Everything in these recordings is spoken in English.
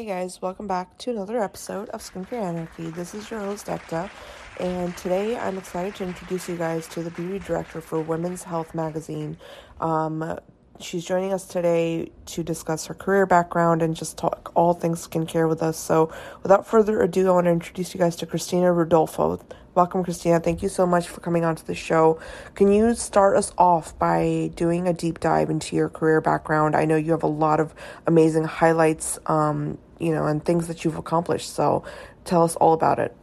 Hey guys, welcome back to another episode of Skincare Anarchy. This is your host, Ekta, and today I'm excited to introduce you guys to the beauty director for Women's Health magazine. Um, she's joining us today to discuss her career background and just talk all things skincare with us. So, without further ado, I want to introduce you guys to Christina Rodolfo. Welcome, Christina. Thank you so much for coming onto the show. Can you start us off by doing a deep dive into your career background? I know you have a lot of amazing highlights, um, you know, and things that you've accomplished. So, tell us all about it.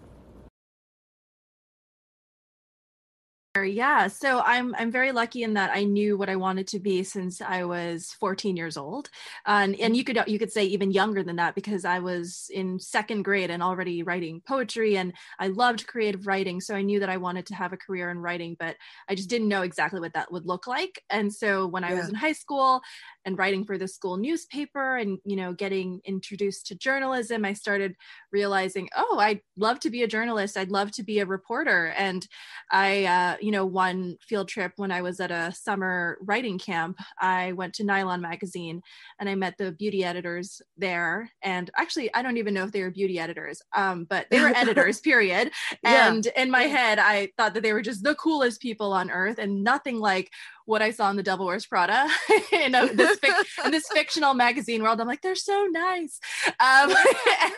Yeah, so I'm I'm very lucky in that I knew what I wanted to be since I was 14 years old, and and you could you could say even younger than that because I was in second grade and already writing poetry and I loved creative writing, so I knew that I wanted to have a career in writing, but I just didn't know exactly what that would look like. And so when I yeah. was in high school and writing for the school newspaper and you know getting introduced to journalism, I started realizing, oh, I'd love to be a journalist, I'd love to be a reporter, and I. Uh, you know, one field trip when I was at a summer writing camp, I went to Nylon magazine and I met the beauty editors there. And actually, I don't even know if they were beauty editors, um, but they were editors, period. And yeah. in my head, I thought that they were just the coolest people on earth and nothing like what I saw in the Devil Wears Prada in, a, this fic- in this fictional magazine world. I'm like, they're so nice. Um, and,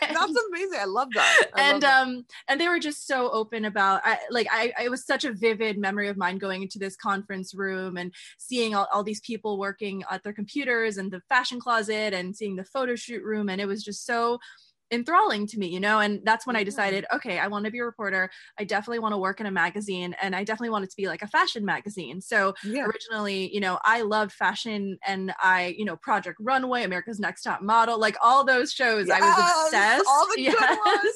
That's amazing. I love that. I and love that. um, and they were just so open about. I, like, I, it was such a vivid memory of mine going into this conference room and seeing all, all these people working at their computers and the fashion closet and seeing the photo shoot room, and it was just so enthralling to me, you know? And that's when I decided, okay, I want to be a reporter. I definitely want to work in a magazine and I definitely want it to be like a fashion magazine. So yeah. originally, you know, I loved fashion and I, you know, Project Runway, America's Next Top Model, like all those shows, yes, I was obsessed. All the yes. good ones.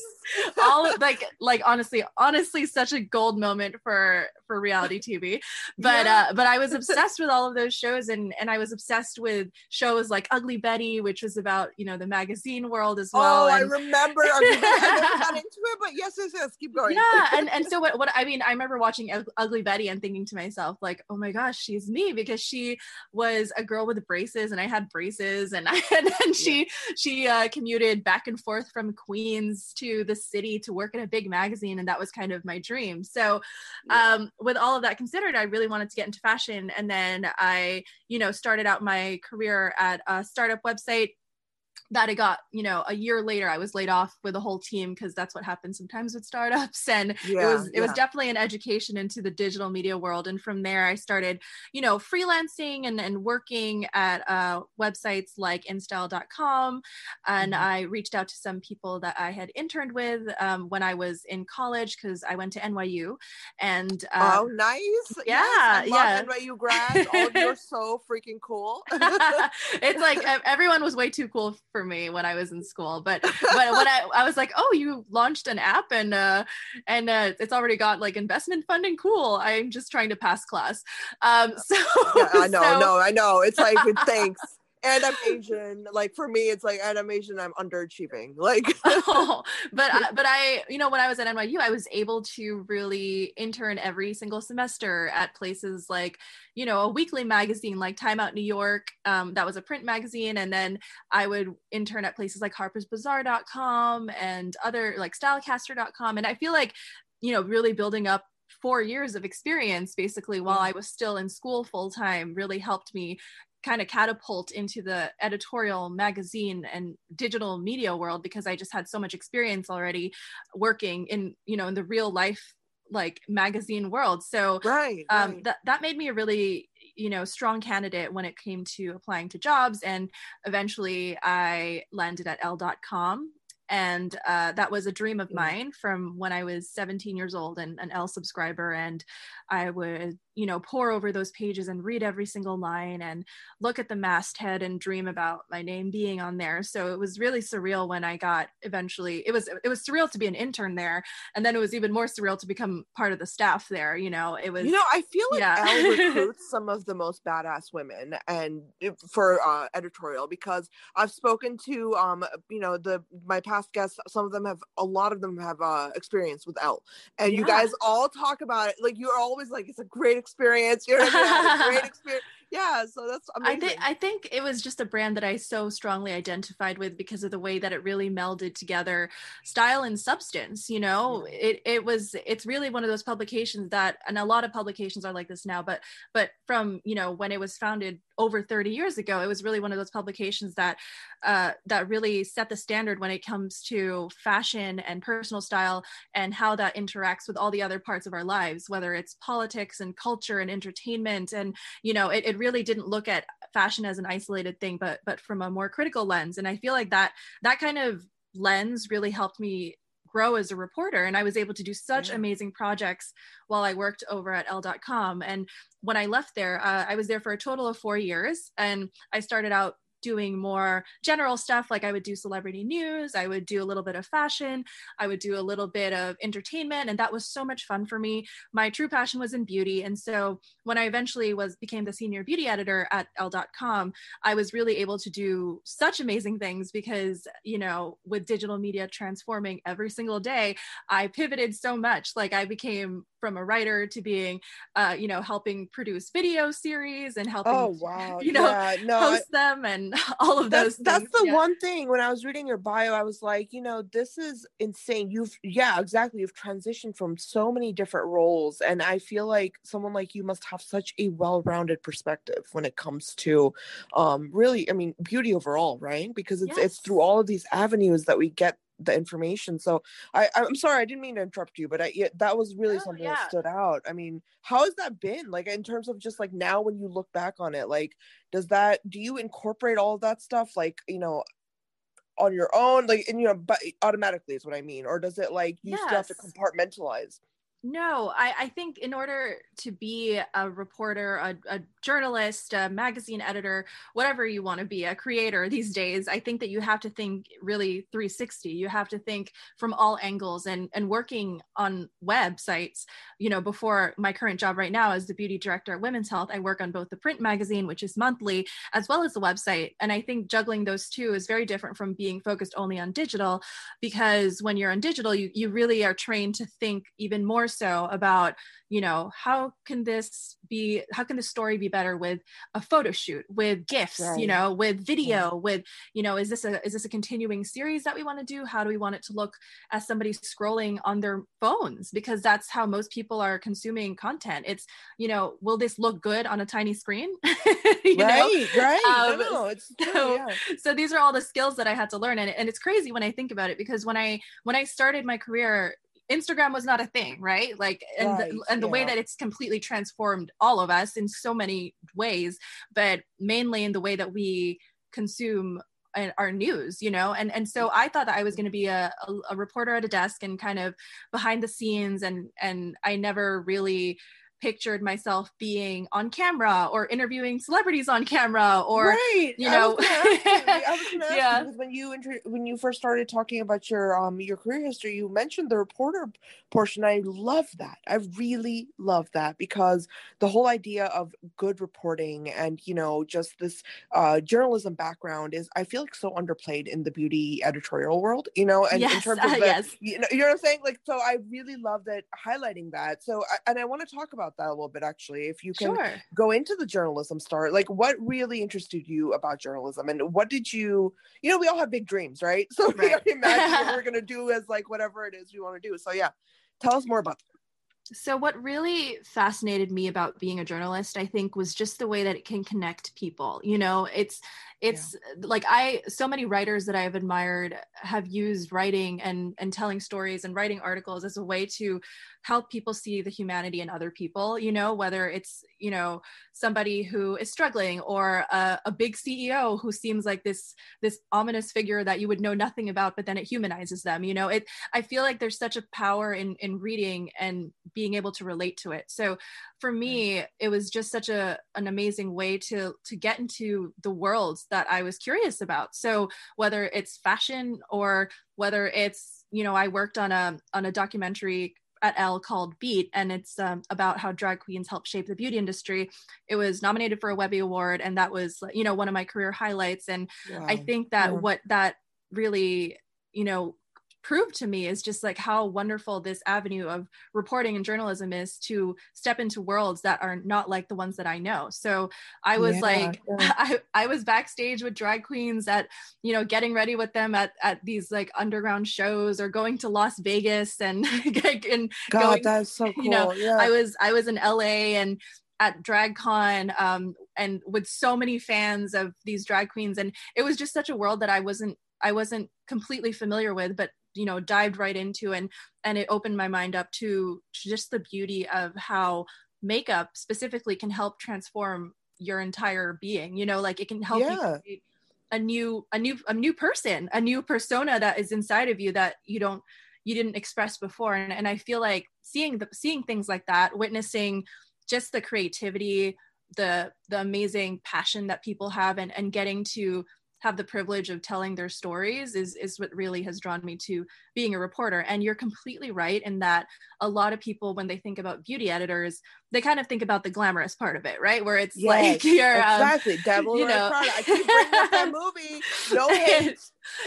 all like like honestly honestly such a gold moment for for reality tv but yeah. uh but i was obsessed with all of those shows and and i was obsessed with shows like ugly betty which was about you know the magazine world as well oh and, remember. I got into it, but yes, yes, yes. Keep going. Yeah, and and so what? What I mean, I remember watching Ugly Betty and thinking to myself, like, oh my gosh, she's me because she was a girl with braces, and I had braces, and I, and then she she uh, commuted back and forth from Queens to the city to work at a big magazine, and that was kind of my dream. So, um, with all of that considered, I really wanted to get into fashion, and then I, you know, started out my career at a startup website that I got, you know, a year later, I was laid off with a whole team because that's what happens sometimes with startups. And yeah, it was it yeah. was definitely an education into the digital media world. And from there, I started, you know, freelancing and, and working at uh, websites like InStyle.com. And mm-hmm. I reached out to some people that I had interned with um, when I was in college because I went to NYU. And uh, oh, nice! Yeah, yes, yeah. NYU grad. All you are so freaking cool. it's like everyone was way too cool for me when I was in school. But but when I, I was like, oh, you launched an app and uh, and uh, it's already got like investment funding. Cool. I'm just trying to pass class. Um, so yeah, I know, so, no, I know. It's like thanks and I'm Asian. Like for me, it's like, and I'm Asian. I'm underachieving. Like, oh, but but I, you know, when I was at NYU, I was able to really intern every single semester at places like, you know, a weekly magazine like Time Out New York. Um, that was a print magazine, and then I would intern at places like Harper'sBazaar.com and other like StyleCaster.com. And I feel like, you know, really building up four years of experience basically while I was still in school full time really helped me kind of catapult into the editorial magazine and digital media world because I just had so much experience already working in you know in the real life like magazine world so right, um right. that that made me a really you know strong candidate when it came to applying to jobs and eventually i landed at elle.com and uh, that was a dream of mine from when I was 17 years old and an Elle subscriber. And I would you know pour over those pages and read every single line and look at the masthead and dream about my name being on there so it was really surreal when i got eventually it was it was surreal to be an intern there and then it was even more surreal to become part of the staff there you know it was you know i feel like yeah. Elle recruits some of the most badass women and for uh, editorial because i've spoken to um you know the my past guests some of them have a lot of them have uh experience with Elle and yeah. you guys all talk about it like you're always like it's a great experience. You know I mean? great experience. Yeah so that's amazing. i think i think it was just a brand that i so strongly identified with because of the way that it really melded together style and substance you know yeah. it it was it's really one of those publications that and a lot of publications are like this now but but from you know when it was founded over 30 years ago it was really one of those publications that uh, that really set the standard when it comes to fashion and personal style and how that interacts with all the other parts of our lives whether it's politics and culture and entertainment and you know it, it really didn't look at fashion as an isolated thing but but from a more critical lens. And i feel like that that kind of lens really helped me grow as a reporter. And i was able to do such yeah. amazing projects while i worked over at elle.com and when i left there uh, i was there for a total of four years and i started out doing more general stuff like I would do celebrity news, I would do a little bit of fashion, I would do a little bit of entertainment and that was so much fun for me. My true passion was in beauty and so when I eventually was became the senior beauty editor at Elle.com, I was really able to do such amazing things because, you know, with digital media transforming every single day, I pivoted so much. Like I became from a writer to being uh, you know helping produce video series and helping oh wow. you know yeah, no, host I, them and all of that's, those that's the yeah. one thing when i was reading your bio i was like you know this is insane. You've yeah exactly. You've transitioned from so many different roles and i feel like someone like you must have such a well-rounded perspective when it comes to um really i mean beauty overall right? Because it's yes. it's through all of these avenues that we get the information. So I I'm sorry I didn't mean to interrupt you, but I yeah, that was really oh, something yeah. that stood out. I mean, how has that been? Like in terms of just like now when you look back on it, like does that do you incorporate all that stuff like, you know, on your own like and you know but automatically is what I mean or does it like you yes. still have to compartmentalize? No, I, I think in order to be a reporter, a, a journalist, a magazine editor, whatever you want to be, a creator these days, I think that you have to think really 360. You have to think from all angles and, and working on websites. You know, before my current job right now as the beauty director at Women's Health, I work on both the print magazine, which is monthly, as well as the website. And I think juggling those two is very different from being focused only on digital because when you're on digital, you, you really are trained to think even more so about you know how can this be how can the story be better with a photo shoot with gifts right. you know with video yeah. with you know is this a is this a continuing series that we want to do how do we want it to look as somebody scrolling on their phones because that's how most people are consuming content it's you know will this look good on a tiny screen right know? right um, no, it's true, so, yeah. so these are all the skills that i had to learn and, and it's crazy when i think about it because when i when i started my career Instagram was not a thing, right? Like, and right, the, and the yeah. way that it's completely transformed all of us in so many ways, but mainly in the way that we consume uh, our news you know and and so mm-hmm. i thought that i was going to be a, a, a, reporter at a desk and kind of behind the scenes and and i never really pictured myself being on camera or interviewing celebrities on camera or right. you know. yeah when you inter- when you first started talking about your um your career history you mentioned the reporter portion. I love that. I really love that because the whole idea of good reporting and you know just this uh journalism background is i feel like so underplayed in the beauty editorial world you know and yes, in terms of the, yes. you, know, you know what i'm saying? Like so i really love that highlighting that. So and i want to talk about that a little bit actually. If you can sure. go into the journalism start like what really interested you about journalism? And what did you you know we all have big dreams right? So right. we imagine what we're going to do as like whatever it is we want to do. So yeah tell us more about that so what really fascinated me about being a journalist i think was just the way that it can connect people. You know it's it's yeah. like i so many writers that i have admired have used writing and and telling stories and writing articles as a way to help people see the humanity in other people you know whether it's you know somebody who is struggling or a, a, big ceo who seems like this this ominous figure that you would know nothing about but then it humanizes them you know? It i feel like there's such a power in in reading and being able to relate to it. So for me it was just such a an amazing way to to get into the worlds that i was curious about so whether it's fashion or whether it's you know i worked on a on a documentary at Elle called Beat, and it's um, about how drag queens help shape the beauty industry. It was nominated for a Webby Award, and that was, you know, one of my career highlights. And I think that yeah. what that really, you know, proved to me is just like how wonderful this avenue of reporting and journalism is to step into worlds that are not like the ones that I know. So I was yeah, like, yeah. I, I was backstage with drag queens at, you know, getting ready with them at, at these like underground shows or going to Las Vegas and, and God, going, that's so cool. You know, yeah. I was, I was in LA and at DragCon um, and with so many fans of these drag queens. And it was just such a world that I wasn't I wasn't completely familiar with, but you know dived right into and and it opened my mind up to just the beauty of how makeup specifically can help transform your entire being you know like it can help yeah. you a new a new a new person a new persona that is inside of you that you don't you didn't express before and, and i feel like seeing the seeing things like that witnessing just the creativity the the amazing passion that people have and and getting to have the privilege of telling their stories is is what really has drawn me to being a reporter. And you're completely right in that a lot of people when they think about beauty editors they kind of think about the glamorous part of it right? Where it's yes, like you're um, exactly. Um, devil you know. Prada. i keep bringing up that movie. No hate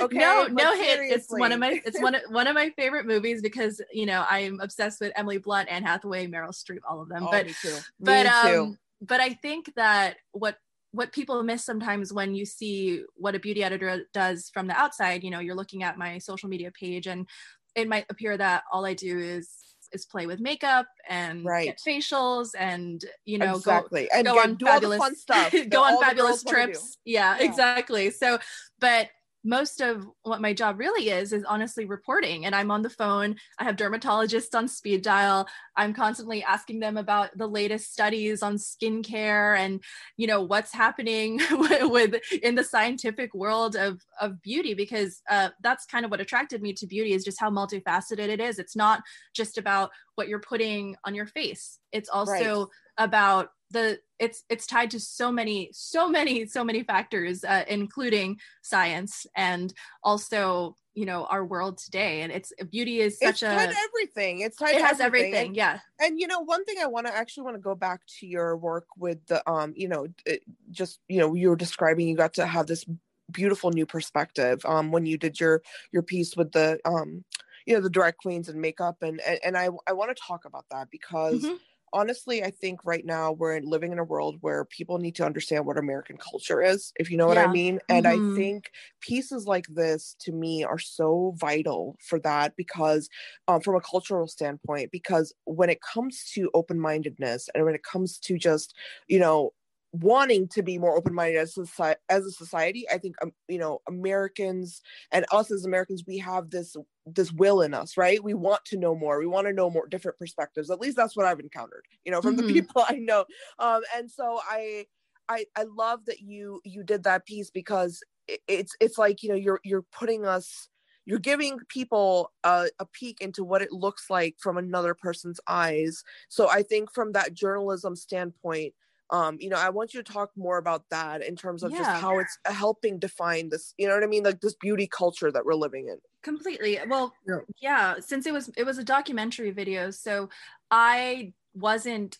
okay no no hit it's one of my it's one of one of my favorite movies because you know i'm obsessed with emily blunt anne hathaway meryl streep all of them. Oh, but me too. but me um too. but i think that what what people miss sometimes when you see what a beauty editor does from the outside you know you're looking at my social media page and it might appear that all i do is is play with makeup and right. get facials and you know exactly. go, and go on fabulous fun stuff go on fabulous trips yeah, yeah, exactly so but most of what my job really is is honestly reporting. And i'm on the phone i have dermatologists on speed dial i'm constantly asking them about the latest studies on skincare and you know what's happening with in the scientific world of of beauty because uh, that's kind of what attracted me to beauty is just how multifaceted it is. It's not just about what you're putting on your face. It's also right. about the it's it's tied to so many so many so many factors uh, including science and also you know our world today. And it's beauty is such it's a tied everything. It's tied it has everything, everything. And, yeah. and you know one thing i want to actually want to go back to your work with the um you know it, just you know you were describing you got to have this beautiful new perspective um when you did your your piece with the um you know the drag queens and makeup. And and, and i i want to talk about that because mm-hmm honestly, I think right now we're living in a world where people need to understand what American culture is, if you know what yeah. I mean. And mm-hmm. I think pieces like this to me are so vital for that because, um, from a cultural standpoint, because when it comes to open mindedness and when it comes to just, you know, wanting to be more open-minded as a, as a society i think um, you know americans and us as americans we have this this will in us right? We want to know more. We want to know more different perspectives. At least that's what i've encountered you know from mm-hmm. the people i know. Um and so i i i love that you you did that piece because it's it's like you know you're you're putting us you're giving people a, a, peek into what it looks like from another person's eyes. So i think from that journalism standpoint um you know i want you to talk more about that in terms of yeah. just how it's helping define this you know what i mean? Like this beauty culture that we're living in. Completely. Well yeah, yeah since it was it was a documentary video so i wasn't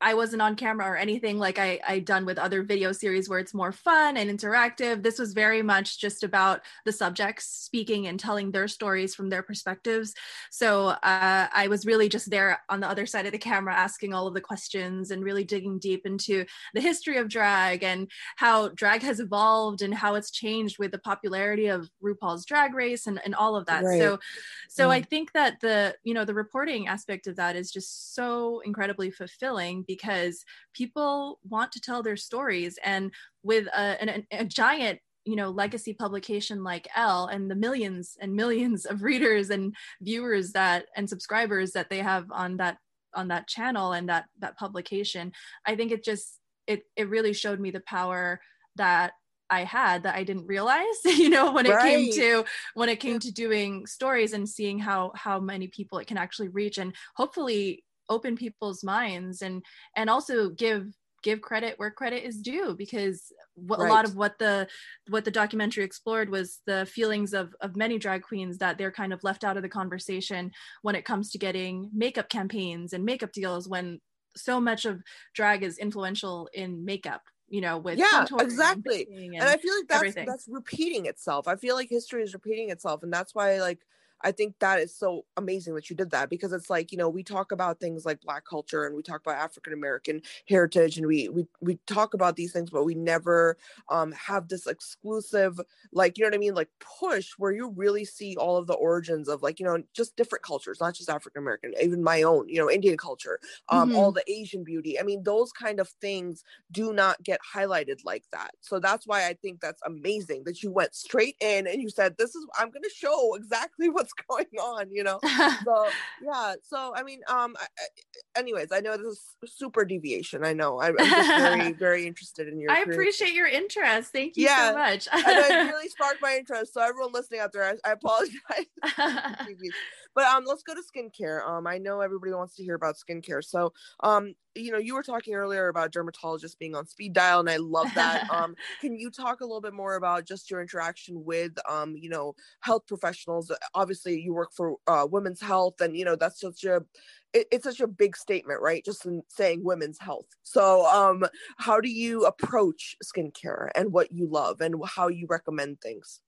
I wasn't on camera or anything like I I done with other video series where it's more fun and interactive. This was very much just about the subjects speaking and telling their stories from their perspectives. So uh, I was really just there on the other side of the camera, asking all of the questions and really digging deep into the history of drag and how drag has evolved and how it's changed with the popularity of RuPaul's Drag Race and and all of that. Right. So so mm. I think that the you know the reporting aspect of that is just so incredibly fulfilling because people want to tell their stories. And with a, a, a giant you know legacy publication like Elle and the millions and millions of readers and viewers that and subscribers that they have on that on that channel and that that publication i think it just it it really showed me the power that I had that I didn't realize, you know, when it right. came to when it came to doing stories and seeing how how many people it can actually reach. And hopefully open people's minds and and also give give credit where credit is due because what, right. a lot of what the what the documentary explored was the feelings of of many drag queens that they're kind of left out of the conversation when it comes to getting makeup campaigns and makeup deals when so much of drag is influential in makeup you know with yeah exactly and, and, i feel like that's everything. that's repeating itself i feel like history is repeating itself and that's why like I think that is so amazing that you did that because it's like, you know, we talk about things like black culture and we talk about African American heritage and we we we talk about these things, but we never um have this exclusive, like, you know what I mean, like push where you really see all of the origins of like, you know, just different cultures, not just African American, even my own, you know, Indian culture, um, mm-hmm. all the Asian beauty. I mean, those kind of things do not get highlighted like that. So that's why I think that's amazing that you went straight in and you said, This is I'm gonna show exactly what's going on, you know. so yeah. So I mean, um I, anyways, I know this is super deviation. I know. I'm, I'm just very, very interested in your I appreciate your interest. Thank you yeah. so much. and it really sparked my interest. So everyone listening out there, I, I apologize. But um let's go to skincare. Um I know everybody wants to hear about skincare. So um you know you were talking earlier about dermatologists being on speed dial and i love that um can you talk a little bit more about just your interaction with um you know health professionals obviously you work for uh, women's health and you know that's such a it, it's such a big statement right just in saying women's health so um how do you approach skincare and what you love and how you recommend things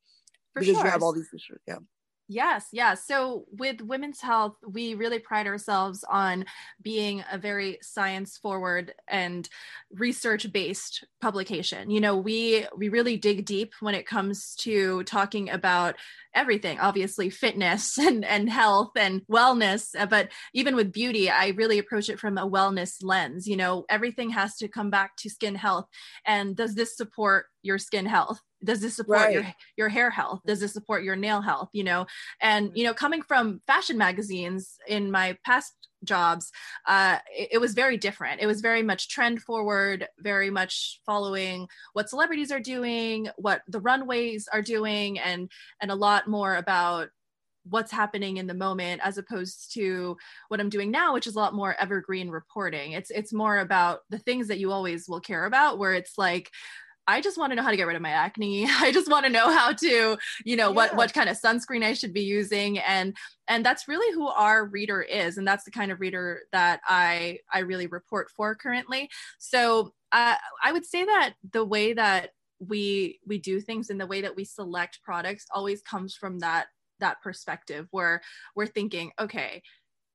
for because sure. you have all these issues yeah Yes, yeah. So with women's health, we really pride ourselves on being a very science forward and research based publication. You know, we we really dig deep when it comes to talking about everything obviously fitness and, and health and wellness uh, but even with beauty i really approach it from a wellness lens you know everything has to come back to skin health and does this support your skin health does this support right. your your hair health? Does this support your nail health you know? And you know coming from fashion magazines in my past jobs uh, it, it, was very different. It was very much trend forward very much following what celebrities are doing what the runways are doing and and a lot more about what's happening in the moment as opposed to what I'm doing now which is a lot more evergreen reporting. It's it's more about the things that you always will care about where it's like I just want to know how to get rid of my acne. I just want to know how to, you know, yeah. what what kind of sunscreen I should be using and and that's really who our reader is and that's the kind of reader that I I really report for currently. So, uh, I would say that the way that we we do things and the way that we select products always comes from that that perspective where we're thinking, okay,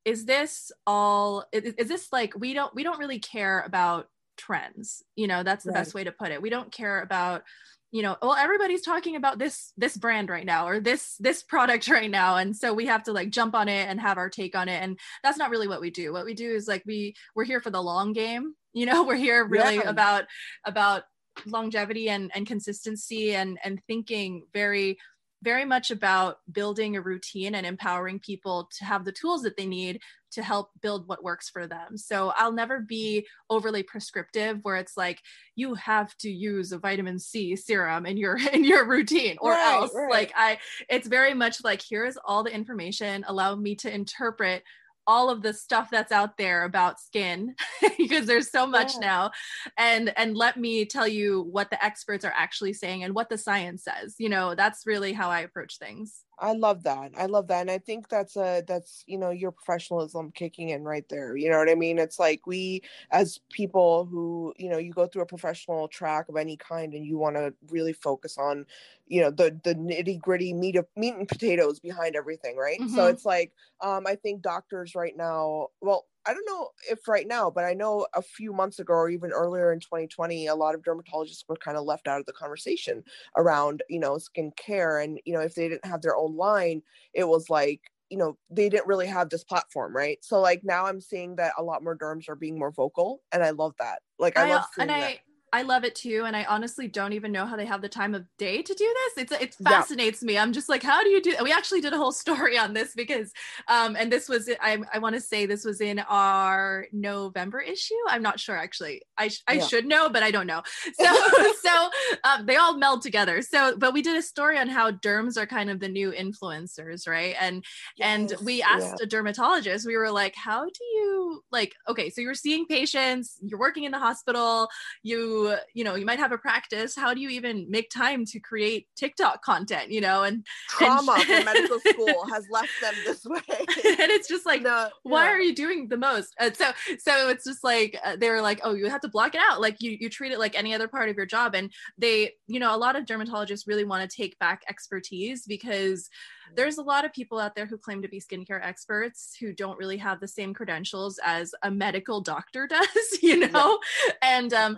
is this all is, is this like we don't we don't really care about trends you know that's the right. best way to put it we don't care about you know well everybody's talking about this this brand right now or this this product right now and so we have to like jump on it and have our take on it and that's not really what we do what we do is like we we're here for the long game you know we're here really yeah. about about longevity and and consistency and and thinking very very much about building a routine and empowering people to have the tools that they need to help build what works for them. So I'll never be overly prescriptive where it's like you have to use a vitamin C serum in your in your routine or right, else right. like I it's very much like here's all the information allow me to interpret all of the stuff that's out there about skin because there's so much yeah. now. And and let me tell you what the experts are actually saying and what the science says. You know that's really how i approach things I love that. I love that. And I think that's a that's you know your professionalism kicking in right there. You know what I mean? It's like we as people who, you know, you go through a professional track of any kind and you want to really focus on, you know, the the nitty-gritty meat of meat and potatoes behind everything, right? Mm-hmm. So it's like um I think doctors right now, well, I don't know if right now, but I know a few months ago or even earlier in 2020, a lot of dermatologists were kind of left out of the conversation around, you know, skin care. And, you know, if they didn't have their own line, it was like, you know, they didn't really have this platform, right? So like now I'm seeing that a lot more derms are being more vocal and I love that. Like I, I love seeing and that. I love it too, and I honestly don't even know how they have the time of day to do this. It's it fascinates yeah. me. I'm just like, how do you do? We actually did a whole story on this because, um, and this was I I want to say this was in our November issue. I'm not sure actually. I I yeah. should know, but I don't know. So so um, they all meld together. So but we did a story on how derms are kind of the new influencers, right? And yes, and we asked yeah. a dermatologist. We were like, how do you like? Okay, so you're seeing patients, you're working in the hospital, you you know you might have a practice how do you even make time to create tiktok content you know and trauma and, from medical school has left them this way and it's just like no, why yeah. are you doing the most and so so it's just like uh, they were like oh you have to block it out like you you treat it like any other part of your job and they they you know a lot of dermatologists really want to take back expertise because there's a lot of people out there who claim to be skincare experts who don't really have the same credentials as a medical doctor does you know yeah. and um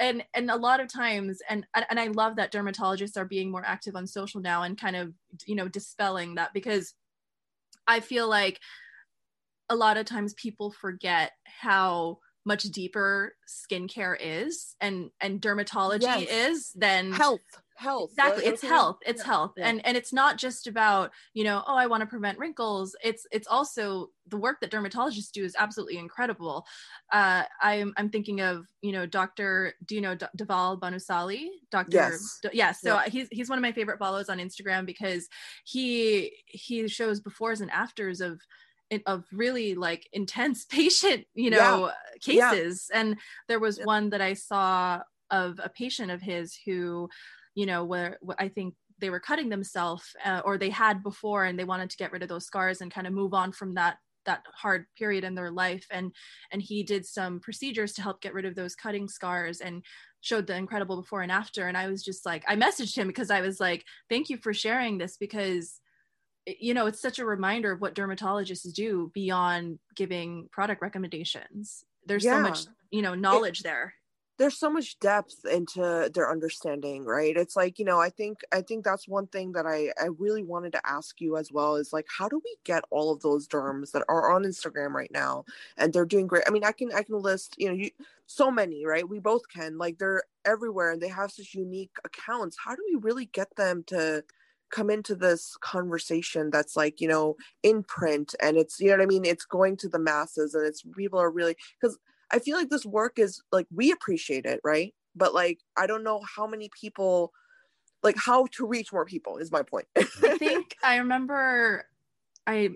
and and a lot of times and and I love that dermatologists are being more active on social now and kind of you know dispelling that because I feel like a lot of times people forget how much deeper skincare is and and dermatology yes. is than health health exactly it's health it's yeah. health. And and it's not just about you know oh i want to prevent wrinkles. It's it's also the work that dermatologists do is absolutely incredible. Uh i'm i'm thinking of you know dr do you know D- Dhaval Bhanusali dr yes, D- yeah so yeah. he's he's one of my favorite follows on instagram because he he shows befores and afters of of really like intense patient you know yeah. cases yeah. and there was one that i saw of a patient of his who you know where i think they were cutting themselves uh, or they had before and they wanted to get rid of those scars and kind of move on from that that hard period in their life and and he did some procedures to help get rid of those cutting scars and showed the incredible before and after and i was just like i messaged him because i was like thank you for sharing this because you know it's such a reminder of what dermatologists do beyond giving product recommendations. There's yeah. so much you know knowledge it, there. there's so much depth into their understanding right? It's like you know i think i think that's one thing that i i really wanted to ask you as well is like how do we get all of those derms that are on instagram right now and they're doing great? I mean i can i can list you know you so many right? We both can. Like they're everywhere and they have such unique accounts. How do we really get them to come into this conversation that's like you know in print and it's you know what i mean? It's going to the masses and it's people are really because i feel like this work is like we appreciate it right? But like i don't know how many people like how to reach more people is my point. I think i remember i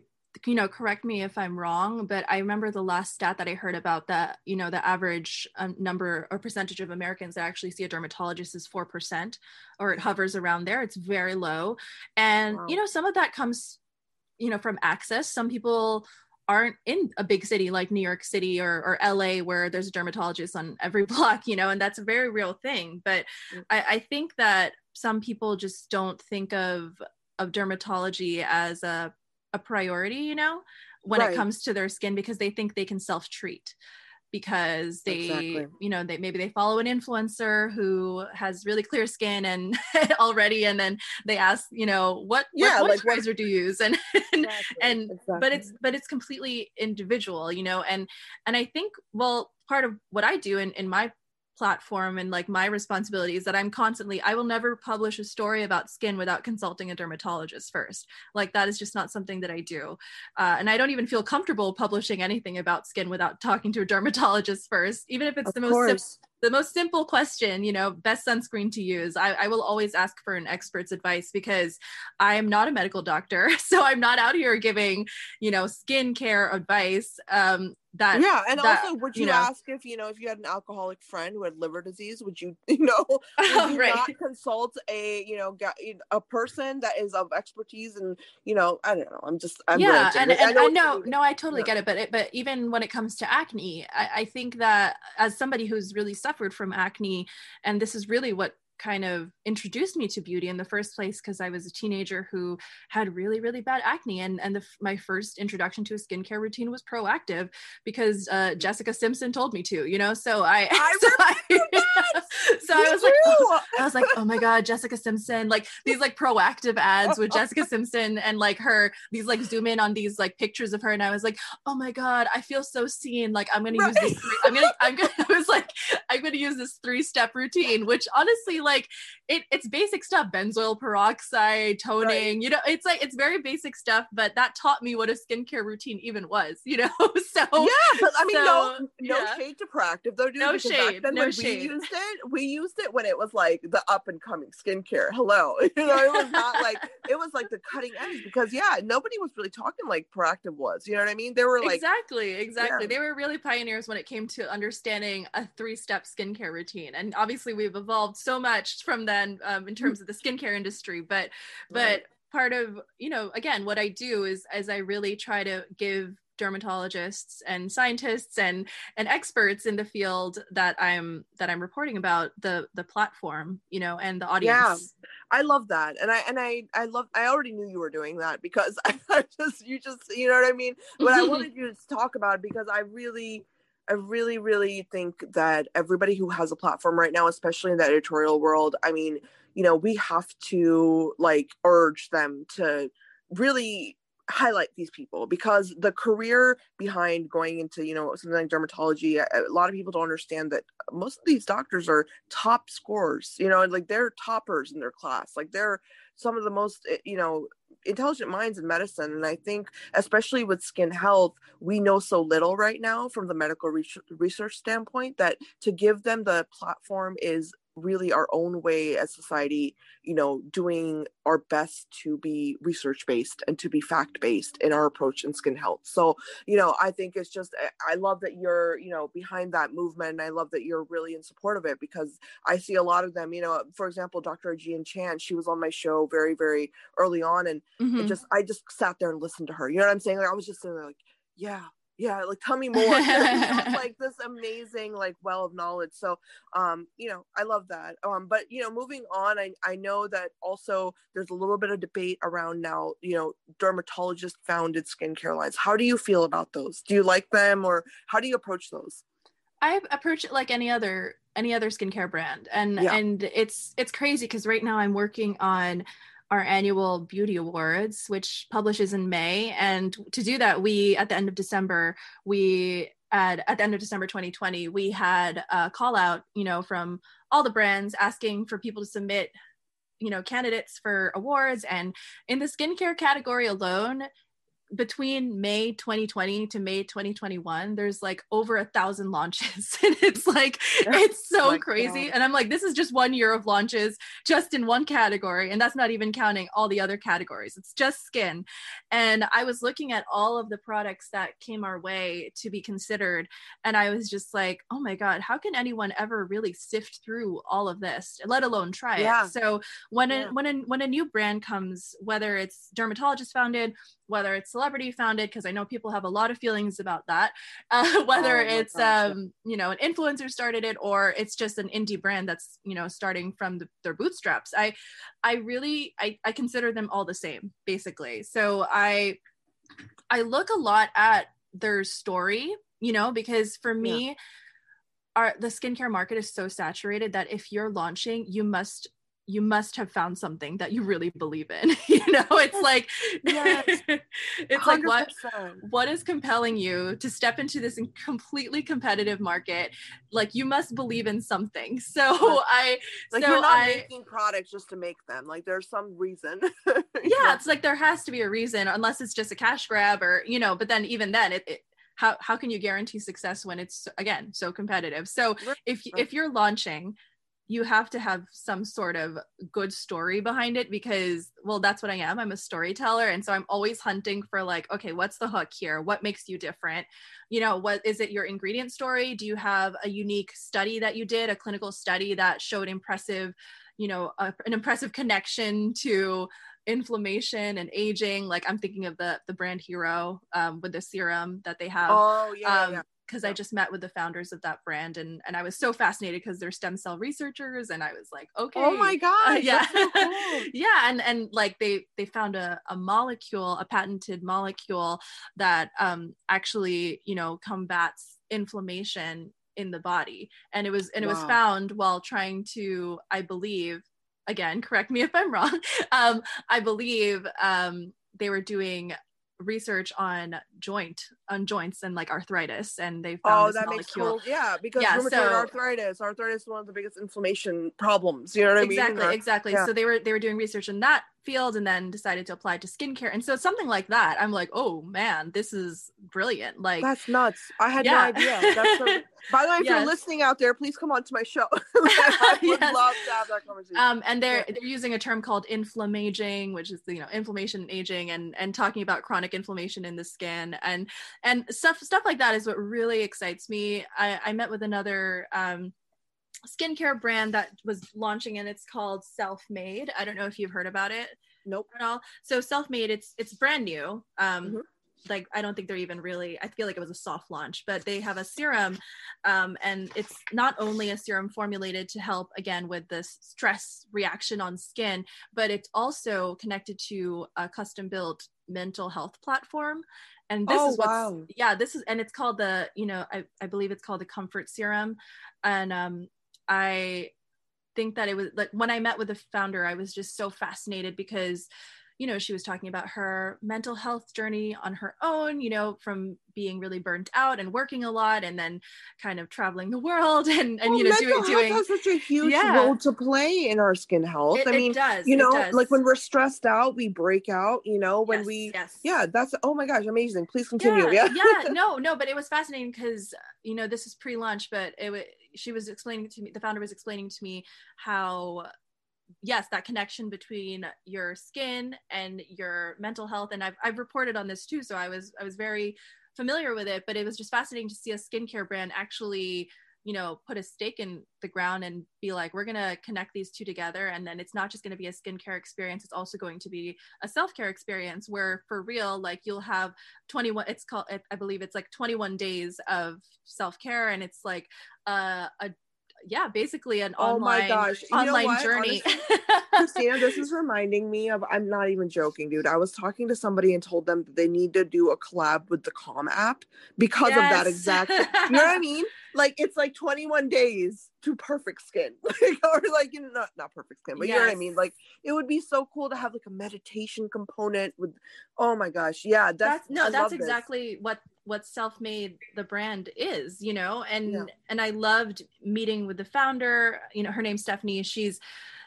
you know correct me if i'm wrong but i remember the last stat that i heard about that you know the average um, number or percentage of americans that actually see a dermatologist is 4% or it hovers around there it's very low and wow. you know some of that comes you know from access some people aren't in a big city like New York City or, or LA where there's a dermatologist on every block, you know, and that's a very real thing. But mm. I, I think that some people just don't think of of dermatology as a a priority, you know, when right. it comes to their skin because they think they can self treat because they exactly. you know they maybe they follow an influencer who has really clear skin and already and then they ask you know what yeah what moisturizer like, do you use and and, exactly. and exactly. but it's but it's completely individual you know and and i think well part of what i do in in my platform and like my responsibility is that I'm constantly I will never publish a story about skin without consulting a dermatologist first. Like that is just not something that I do. Uh, and I don't even feel comfortable publishing anything about skin without talking to a dermatologist first, even if it's of the most the most simple question, you know, best sunscreen to use. I, I will always ask for an expert's advice because I am not a medical doctor. So I'm not out here giving, you know, skincare advice. Um, that yeah and that, also would you, you know, ask if you know if you had an alcoholic friend who had liver disease would you you know would you right. not consult a you know a person that is of expertise and you know i don't know i'm just I'm yeah and, and i know no i totally yeah. get it but it, but even when it comes to acne I, I think that as somebody who's really suffered from acne and this is really what kind of introduced me to beauty in the first place because I was a teenager who had really really bad acne. And and the, my first introduction to a skincare routine was Proactiv because uh, Jessica Simpson told me to you know? So I, I so, I, so I was like oh, I was like oh my god Jessica Simpson like these like Proactiv ads with Jessica Simpson and like her these like zoom in on these like pictures of her. And I was like oh my god I feel so seen. Like I'm gonna right. use this three, I'm gonna I'm gonna I was like I'm gonna use this three step routine which honestly like it, it's basic stuff benzoyl peroxide toning right. you know it's like it's very basic stuff but that taught me what a skincare routine even was you know so yeah but i mean so, no no yeah. shade to Proactiv though dude, no shade then no when shade. we used it we used it when it was like the up and coming skincare hello you know it was not like it was like the cutting edge because yeah nobody was really talking like Proactiv was you know what i mean they were like exactly exactly yeah. they were really pioneers when it came to understanding a three step skincare routine and obviously we've evolved so much much from then um, in terms of the skincare industry but but right. part of you know again what i do is as i really try to give dermatologists and scientists and and experts in the field that i'm that i'm reporting about the the platform you know and the audience. Yeah i love that. And i and i i love i already knew you were doing that because i, I just you just you know what i mean? But i wanted you to talk about it because i really I really, really think that everybody who has a platform right now, especially in the editorial world, I mean, you know, we have to like urge them to really highlight these people because the career behind going into you know something like dermatology a, lot of people don't understand that most of these doctors are top scorers you know like they're toppers in their class. Like they're some of the most eh, you know intelligent minds in medicine and i think especially with skin health we know so little right now from the medical research standpoint that to give them the platform is really our own way as society you know doing our best to be research based and to be fact based in our approach in skin health so you know i think it's just eh, i love that you're you know behind that movement and i love that you're really in support of it because i see a lot of them you know for example dr Jean Chan she was on my show very very early on and mm-hmm. just i just sat there and listened to her you know what i'm saying like i was just sitting there like yeah yeah like tell me more like this amazing like well of knowledge. So um you know i love that. Um but you know moving on i i know that also there's a little bit of debate around now you know dermatologist founded skincare lines. How do you feel about those? Do you like them or how do you approach those? I approach it like any other any other skincare brand. And yeah. and it's it's crazy because right now i'm working on our annual beauty awards which publishes in may. And to do that we at the end of december we at, at the end of december 2020 we had a call out you know from all the brands asking for people to submit you know candidates for awards. And in the skincare category alone between May 2020 to May 2021, there's like over a thousand launches. and it's like, oh it's so crazy. God. And I'm like, this is just one year of launches just in one category. And that's not even counting all the other categories. It's just skin. And I was looking at all of the products that came our way to be considered. And I was just like, oh my God, how can anyone ever really sift through all of this, let alone try yeah. it? So when yeah. a, when a, when a new brand comes, whether it's dermatologist founded, whether it's celebrity founded because i know people have a lot of feelings about that uh, whether oh it's gosh, um, you know an influencer started it or it's just an indie brand that's you know starting from the, their bootstraps. I i really I, I consider them all the same basically. So i i look a lot at their story you know because for me yeah. our the skincare market is so saturated that if you're launching you must you must have found something that you really believe in you know it's like yes. it's 100%. like what what is compelling you to step into this completely competitive market? Like you must believe in something. So i like so you're not I, making products just to make them. Like there's some reason. Yeah it's like there has to be a reason unless it's just a cash grab or you know but then even then it, it how, how can you guarantee success when it's again so competitive? So if if you're launching you have to have some sort of good story behind it because well that's what i am. I'm a storyteller. And so i'm always hunting for like okay what's the hook here? What makes you different? You know what is it your ingredient story? Do you have a unique study that you did a clinical study that showed impressive you know a, an impressive connection to inflammation and aging? Like i'm thinking of the the brand hero um, with the serum that they have. Oh yeah, um, yeah because. I just met with the founders of that brand and and I was so fascinated because they're stem cell researchers and I was like okay oh my god uh, yeah so cool. yeah and and like they they found a, a molecule a patented molecule that um actually you know combats inflammation in the body and it was and wow. it was found while trying to I believe again correct me if I'm wrong um I believe um they were doing research on joint on joints and like arthritis and they found oh that molecule. makes cool yeah because yeah, rheumatoid so, arthritis arthritis is one of the biggest inflammation problems you know what exactly, i mean exactly exactly yeah. so they were they were doing research in that field and then decided to apply to skincare. And so something like that, I'm like, oh man, this is brilliant. Like that's nuts. I had yeah. no idea. That's so, by the way, if yes. you're listening out there, please come on to my show. I would yes. love to have that conversation. Um, and they're yeah. they're using a term called inflammaging, which is you know inflammation and aging, and and talking about chronic inflammation in the skin and and stuff stuff like that is what really excites me. I, I met with another um, skincare brand that was launching and it's called Self Made. I don't know if you've heard about it. Nope. At all. So Self Made, it's it's brand new. Um, mm-hmm. like I don't think they're even really. I feel like it was a soft launch, but they have a serum, um, and it's not only a serum formulated to help again with this stress reaction on skin, but it's also connected to a custom built mental health platform and this oh, is what's wow. yeah this is and it's called the you know I, I believe it's called the comfort serum and um i think that it was like when i met with the founder i was just so fascinated because you know, she was talking about her mental health journey on her own, you know, from being really burnt out and working a lot and then kind of traveling the world and, and well, you know, doing, doing has such a huge yeah. role to play in our skin health. It, I mean, does, you know, like when we're stressed out, we break out, you know, when yes, we, yes. yeah, that's, oh my gosh, amazing. Please continue. Yeah. Yeah. yeah no, no, but it was fascinating because, you know, this is pre launch, but it, she was explaining to me, the founder was explaining to me how yes that connection between your skin and your mental health. And I've, I've reported on this too so i was i was very familiar with it but it was just fascinating to see a skincare brand actually you know put a stake in the ground and be like we're going to connect these two together and then it's not just going to be a skincare experience it's also going to be a self-care experience where for real like you'll have 21 it's called i believe it's like 21 days of self-care and it's like uh, a yeah, basically an oh online, my gosh. You online journey. Honestly, Kristina, this is reminding me of I'm not even joking, dude. I was talking to somebody and told them that they need to do a collab with the Calm app because yes. of that exact you know what I mean? Like it's like 21 days to perfect skin. or like you know, not not perfect skin, but yes. you know what I mean? Like it would be so cool to have like a meditation component with oh my gosh. Yeah, that's, that's no, I that's exactly this. what what Selfmade the brand is you know and yeah. and i loved meeting with the founder you know her name's stephanie she's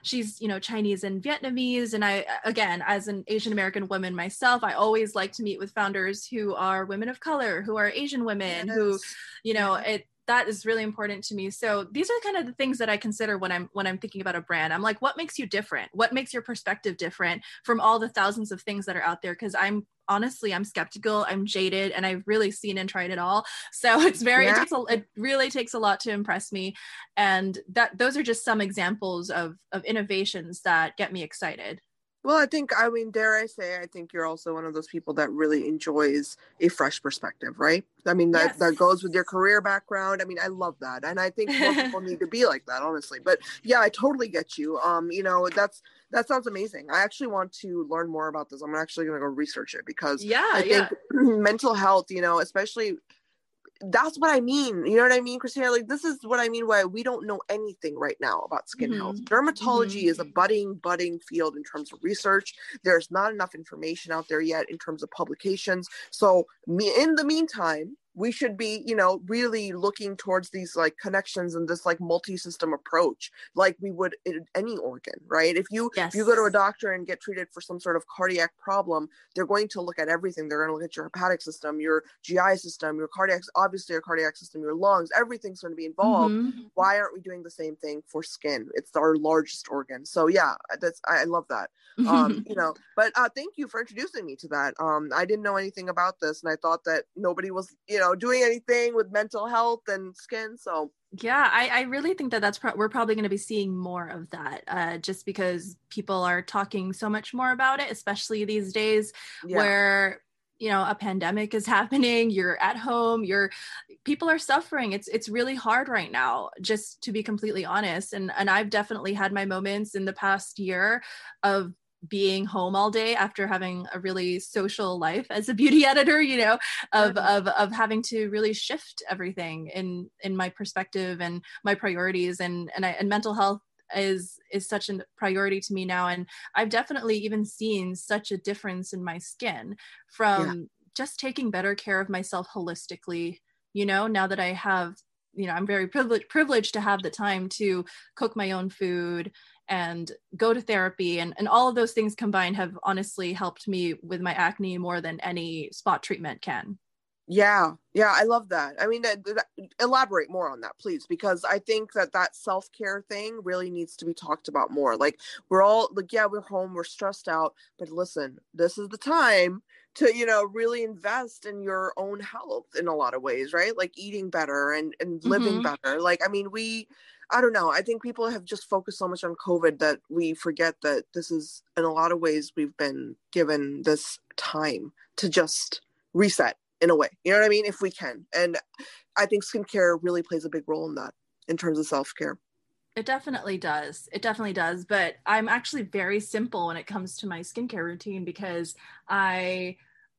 she's you know chinese and vietnamese and i again as an asian american woman myself i always like to meet with founders who are women of color who are asian women yes. who you know it that is really important to me. So these are kind of the things that i consider when i'm when i'm thinking about a brand. I'm like what makes you different? What makes your perspective different from all the thousands of things that are out there? Because i'm honestly i'm skeptical i'm jaded and i've really seen and tried it all. So it's very yeah. it, takes a, it really takes a lot to impress me. And that those are just some examples of of innovations that get me excited well, I think, I mean, dare I say, I think you're also one of those people that really enjoys a fresh perspective, right? I mean, that, yes. that goes with your career background. I mean, I love that. And I think most people need to be like that, honestly. But yeah, I totally get you. Um, you know, that's, that sounds amazing. I actually want to learn more about this. I'm actually going to go research it because yeah, I think yeah. mental health, you know, especially that's what I mean. You know what I mean, Kristina? Like this is what I mean why we don't know anything right now about skin mm-hmm. health. Dermatology mm-hmm. is a budding, budding field in terms of research. There's not enough information out there yet in terms of publications. So me in the meantime, we should be you know really looking towards these like connections and this like multi-system approach like we would in any organ right? If you yes. if you go to a doctor and get treated for some sort of cardiac problem they're going to look at everything. They're going to look at your hepatic system your gi system your cardiac obviously your cardiac system your lungs everything's going to be involved. Mm-hmm. why aren't we doing the same thing for skin? It's our largest organ. So yeah that's i, I love that. Um you know but uh thank you for introducing me to that. Um i didn't know anything about this and i thought that nobody was you know know doing anything with mental health and skin so yeah i, I really think that that's pro- we're probably going to be seeing more of that uh, just because people are talking so much more about it especially these days yeah. where you know a pandemic is happening you're at home you're people are suffering it's it's really hard right now just to be completely honest and and I've definitely had my moments in the past year of being home all day after having a really social life as a beauty editor you know of mm-hmm. of of having to really shift everything in in my perspective and my priorities. And and I, and mental health is is such a priority to me now. And i've definitely even seen such a difference in my skin from yeah. just taking better care of myself holistically you know now that i have you know i'm very privileged privileged to have the time to cook my own food and go to therapy and, and all of those things combined have honestly helped me with my acne more than any spot treatment can. Yeah yeah i love that. I mean elaborate more on that please because i think that that self-care thing really needs to be talked about more. Like we're all like yeah we're home we're stressed out but listen this is the time to you know really invest in your own health in a lot of ways right like eating better and and living mm-hmm. better like i mean we I don't know. I think people have just focused so much on COVID that we forget that this is, in a lot of ways, we've been given this time to just reset in a way. You know what I mean? If we can. And I think skincare really plays a big role in that in terms of self care. It definitely does. It definitely does. But I'm actually very simple when it comes to my skincare routine because I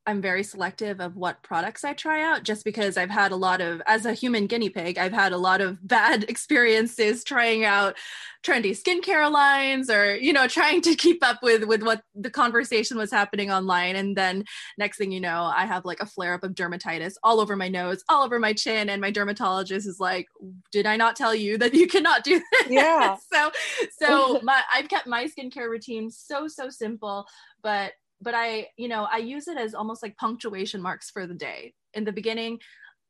I'm very selective of what products I try out just because I've had a lot of, as a human guinea pig, I've had a lot of bad experiences trying out trendy skincare lines or, you know, trying to keep up with, with what the conversation was happening online. And then next thing you know, I have like a flare up of dermatitis all over my nose, all over my chin. And my dermatologist is like, did I not tell you that you cannot do this? Yeah. so, so my, I've kept my skincare routine so, so simple, but but I, you know, I use it as almost like punctuation marks for the day. In the beginning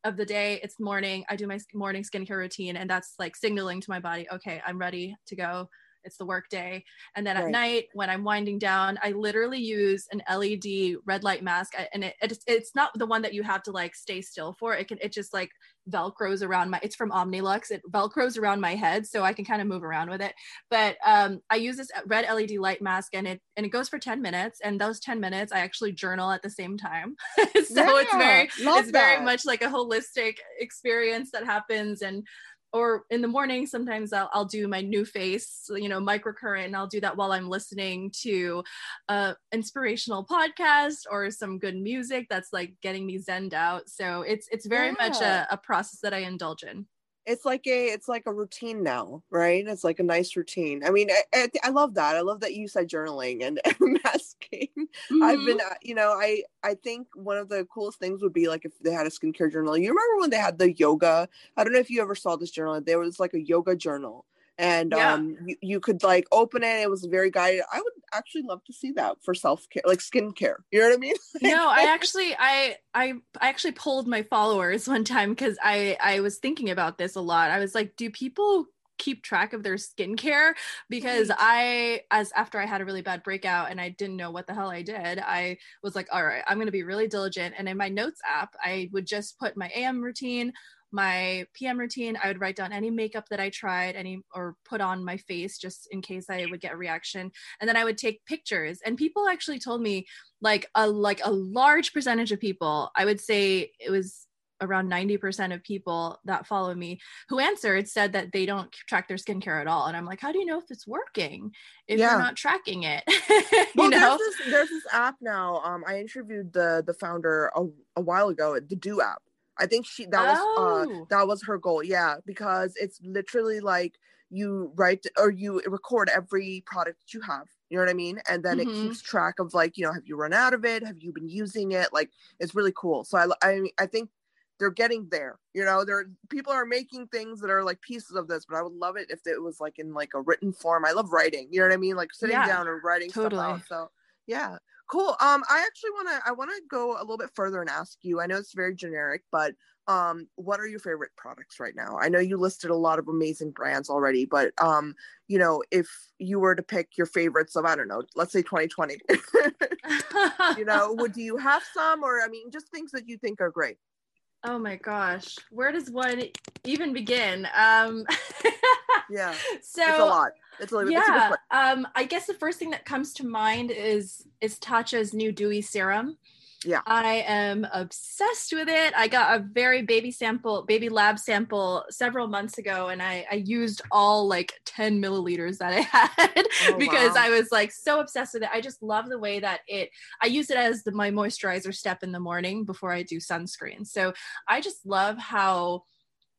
of the day, it's morning. I do my morning skincare routine, and that's like signaling to my body, okay, I'm ready to go it's the work day and then right. at night when i'm winding down i literally use an led red light mask and it, it's, it's not the one that you have to like stay still for it can it just like velcros around my it's from omnilux it velcros around my head so i can kind of move around with it but um, i use this red led light mask and it and it goes for 10 minutes and those 10 minutes i actually journal at the same time so yeah, it's very it's that. very much like a holistic experience that happens and or in the morning sometimes I'll, I'll do my NuFACE you know microcurrent and i'll do that while i'm listening to a inspirational podcast or some good music that's like getting me zened out so it's it's very yeah. much a, a process that i indulge in it's like a it's like a routine now right? It's like a nice routine. I mean i, I, I love that. I love that you said journaling and, and masking. Mm-hmm. i've been uh, you know i i think one of the coolest things would be like if they had a skincare journal. You remember when they had the yoga? I don't know if you ever saw this journal. There was like a yoga journal and yeah. um you, you could like open it. It was very guided. I would actually love to see that for self-care like skincare you know what i mean? No i actually i i i actually pulled my followers one time because i i was thinking about this a lot. I was like do people keep track of their skincare? Because. I as after I had a really bad breakout and I didn't know what the hell I did, I was like, all right, I'm going to be really diligent. And in my notes app, I would just put my AM routine, my PM routine, I would write down any makeup that I tried, any or put on my face just in case I would get a reaction. And then I would take pictures. And people actually told me like a like a large percentage of people, I would say it was around 90% of people that follow me who answered said that they don't track their skincare at all. And I'm like, how do you know if it's working if yeah. you're not tracking it? well, know? There's this, there's this app now. Um, I interviewed the the founder a, a while ago, at the Do app. I think she that was uh, oh. uh that was her goal. Yeah, because it's literally like you write or you record every product that you have. You know what I mean? And then mm-hmm. it keeps track of like, you know, have you run out of it? Have you been using it? Like it's really cool. So I I I think they're getting there. You know, there people are making things that are like pieces of this, but I would love it if it was like in like a written form. I love writing. You know what I mean? Like sitting yeah, down and writing totally. stuff out. So yeah cool. Um i actually want to i want to go a little bit further and ask you i know it's very generic but um what are your favorite products right now? I know you listed a lot of amazing brands already but um you know if you were to pick your favorites of i don't know let's say 2020 you know would do you have some or i mean just things that you think are great? Oh my gosh. Where does one even begin? Um yeah so it's a lot it's a, yeah it's um i guess the first thing that comes to mind is is tatcha's new dewy serum. Yeah. I am obsessed with it. I got a very baby sample baby lab sample several months ago and i i used all like 10 milliliters that i had oh, because wow. i was like so obsessed with it. I just love the way that it i use it as the, my moisturizer step in the morning before i do sunscreen. So i just love how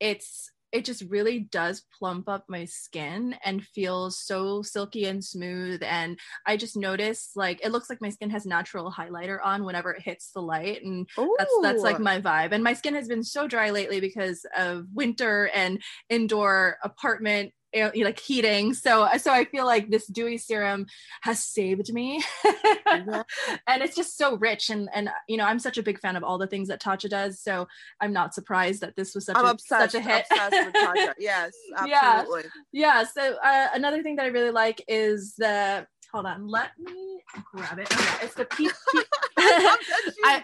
it's it just really does plump up my skin and feels so silky and smooth. And i just notice like it looks like my skin has natural highlighter on whenever it hits the light. And Ooh. that's that's like my vibe. And my skin has been so dry lately because of winter and indoor apartment like heating. So so i feel like this dewy serum has saved me. Yeah. and it's just so rich and and you know i'm such a big fan of all the things that tatcha does so i'm not surprised that this was such, I'm a, obsessed, such a hit. yes absolutely. Yeah, yeah. so uh, another thing that i really like is the hold on let me grab it okay, it's the peach, peach I,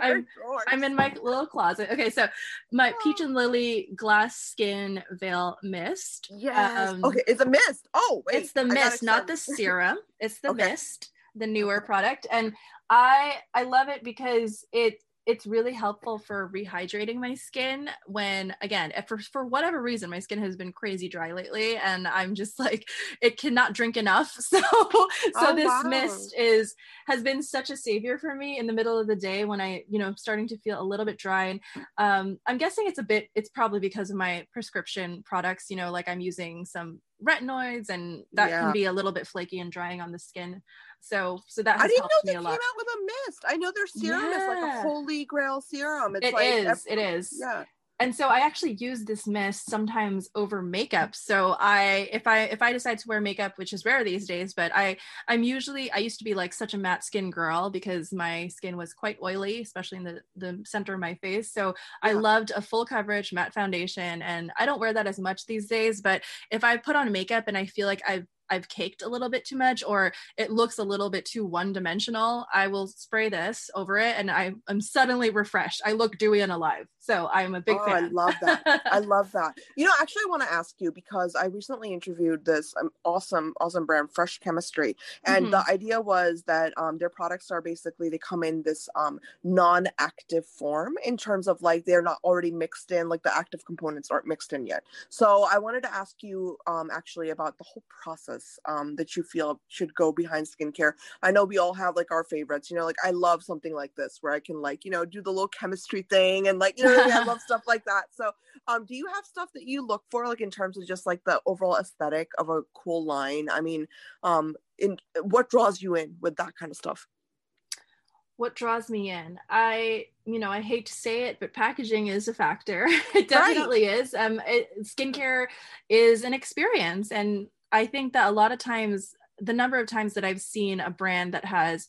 am I'm in my little closet. Okay, so my peach and lily glass skin veil mist. Yes. Um, okay, it's a mist. Oh, wait. It's the mist, not the serum. It's the okay. mist, the newer product, and I I love it because it it's really helpful for rehydrating my skin when again for, for whatever reason my skin has been crazy dry lately and i'm just like it cannot drink enough so so oh, this wow. mist is has been such a savior for me in the middle of the day when i you know starting to feel a little bit dry and um, i'm guessing it's a bit it's probably because of my prescription products you know like i'm using some retinoids and that yeah. can be a little bit flaky and drying on the skin so so that I didn't know they came out with a mist. I know their serum yeah. is like a holy grail serum. It's it like is, It is. Yeah. And so I actually use this mist sometimes over makeup. So I if I if I decide to wear makeup, which is rare these days, but I I'm usually I used to be like such a matte skin girl because my skin was quite oily, especially in the the center of my face. So yeah. I loved a full coverage matte foundation and I don't wear that as much these days, but if I put on makeup and I feel like I've I've caked a little bit too much or it looks a little bit too one dimensional, I will spray this over it and I, am suddenly refreshed. I look dewy and alive. So I'm a big oh, fan. I love that. I love that. You know, actually, I want to ask you because I recently interviewed this um, awesome, awesome brand, Fresh Chemistry. And mm-hmm. the idea was that um, their products are basically, they come in this um, non active form in terms of like they're not already mixed in, like the active components aren't mixed in yet. So I wanted to ask you um, actually about the whole process um, that you feel should go behind skincare? I know we all have like our favorites. You know, like I love something like this where I can like you know do the little chemistry thing and like you know I love stuff like that. So, um, do you have stuff that you look for like in terms of just like the overall aesthetic of a cool line? I mean, um, in what draws you in with that kind of stuff? what draws me in i you know i hate to say it but packaging is a factor it definitely right. is um it, skincare is an experience and I think that a lot of times, the number of times that I've seen a brand that has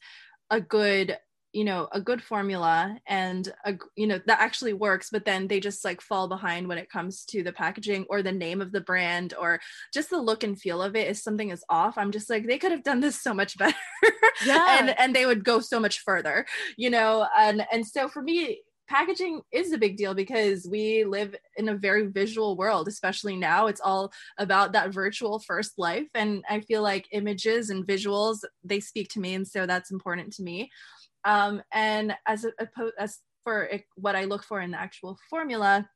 a good you know a good formula and a you know that actually works but then they just like fall behind when it comes to the packaging or the name of the brand or just the look and feel of it if something is off i'm just like they could have done this so much better. Yeah. And and they would go so much further you know and and so for me packaging is a big deal because we live in a very visual world especially now. It's all about that virtual first life. And i feel like images and visuals they speak to me and so that's important to me. Um, and as a, as for what i look for in the actual formula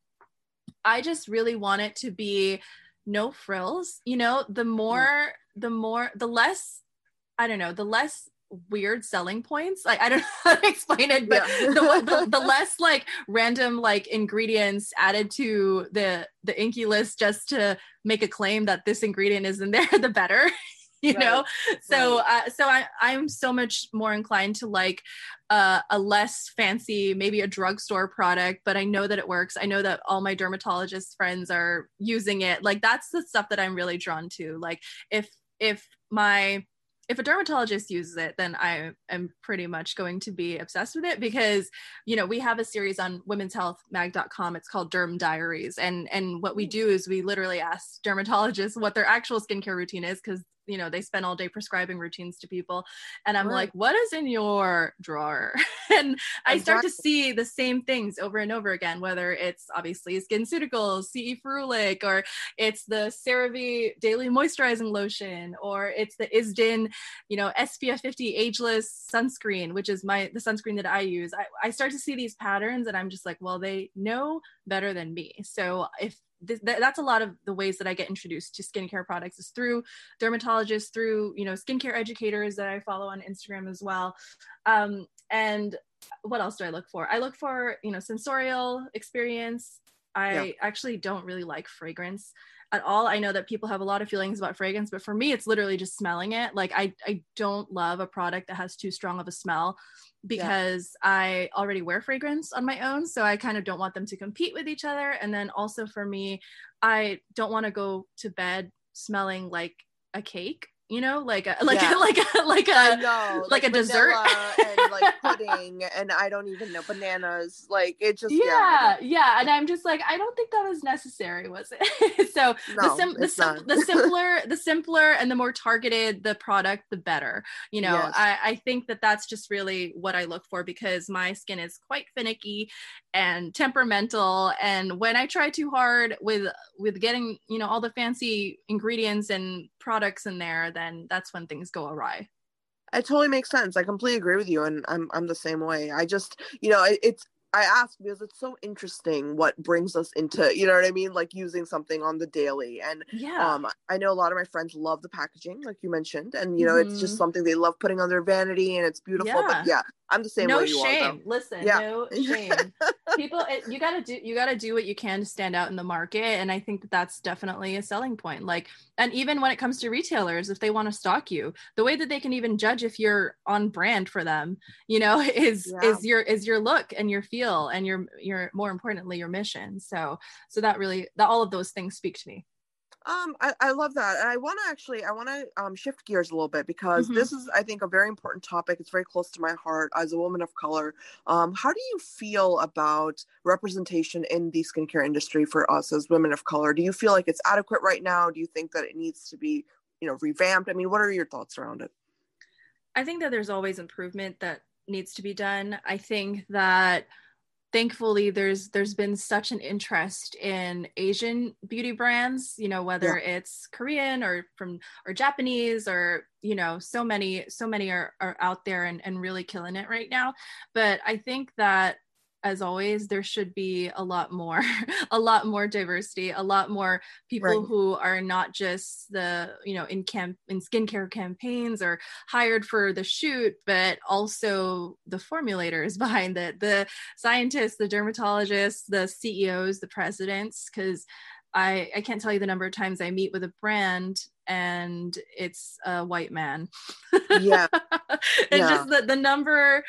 i just really want it to be no frills. You know the more the more the less i don't know the less weird selling points. Like I don't know how to explain it, but yeah. the, the, the, less like random like ingredients added to the the INCI list just to make a claim that this ingredient is in there, the better. you right. know so right. uh, so i i'm so much more inclined to like uh, a less fancy maybe a drugstore product but i know that it works i know that all my dermatologist friends are using it like that's the stuff that i'm really drawn to like if if my if a dermatologist uses it, then I am pretty much going to be obsessed with it because, you know, we have a series on women's health mag.com. It's called Derm Diaries. And and what we mm. do is we literally ask dermatologists what their actual skincare routine is because you know they spend all day prescribing routines to people and i'm right. like what is in your drawer? And i start to see the same things over and over again whether it's obviously skinceuticals ce ferulic or it's the cerave daily moisturizing lotion or it's the isdin you know spf 50 ageless sunscreen which is my the sunscreen that i use. I, I start to see these patterns and i'm just like well they know better than me. So if this, that's a lot of the ways that I get introduced to skincare products is through dermatologists, through you know skincare educators that I follow on Instagram as well. Um, and what else do I look for? I look for you know sensorial experience. I yeah. actually don't really like fragrance at all. I know that people have a lot of feelings about fragrance, but for me, it's literally just smelling it. Like I, I don't love a product that has too strong of a smell because yeah. I already wear fragrance on my own. So I kind of don't want them to compete with each other. And then also for me, I don't want to go to bed smelling like a cake you know, like a like yeah. a, like a like a know, like, like, a dessert and like pudding and I don't even know bananas. Like it just yeah, yeah, yeah. And I'm just like, I don't think that was necessary, was it? so no, the sim- the, sim- the simpler the simpler and the more targeted the product, the better. You know, yes. I, I think that that's just really what I look for because my skin is quite finicky and temperamental and when i try too hard with with getting you know all the fancy ingredients and products in there then that's when things go awry It totally makes sense. I completely agree with you, and I'm I'm the same way. I just, you know, it, it's I ask because it's so interesting what brings us into, you know what I mean? Like using something on the daily. And yeah. um I know a lot of my friends love the packaging, like you mentioned. And you know, mm-hmm. it's just mm-hmm. something they love putting on their vanity and it's beautiful. Yeah. But yeah, I'm the same no way you shame. are. Listen, yeah. no shame. People, it, you gotta do you gotta do what you can to stand out in the market, and I think that that's definitely a selling point. Like, and even when it comes to retailers, if they want to stock you, the way that they can even judge if you're on brand for them, you know, is yeah. is your is your look and your feel and your your more importantly your mission. So so that really that all of those things speak to me. Um, I, I love that. And I want to actually, I want to um, shift gears a little bit because mm-hmm. this is, I think, a very important topic. It's very close to my heart as a woman of color. Um, how do you feel about representation in the skincare industry for us as women of color? Do you feel like it's adequate right now? Do you think that it needs to be, you know, revamped? I mean, what are your thoughts around it? I think that there's always improvement that needs to be done. I think that thankfully there's there's been such an interest in asian beauty brands you know whether yeah. it's korean or from or japanese or you know so many so many are, are out there and, and really killing it right now but i think that as always there should be a lot more a lot more diversity a lot more people right. who are not just the you know in camp in skincare campaigns or hired for the shoot but also the formulators behind it the scientists the dermatologists the ceos the presidents because I, I can't tell you the number of times I meet with a brand and it's a white man. Yeah. it's yeah. just the, the number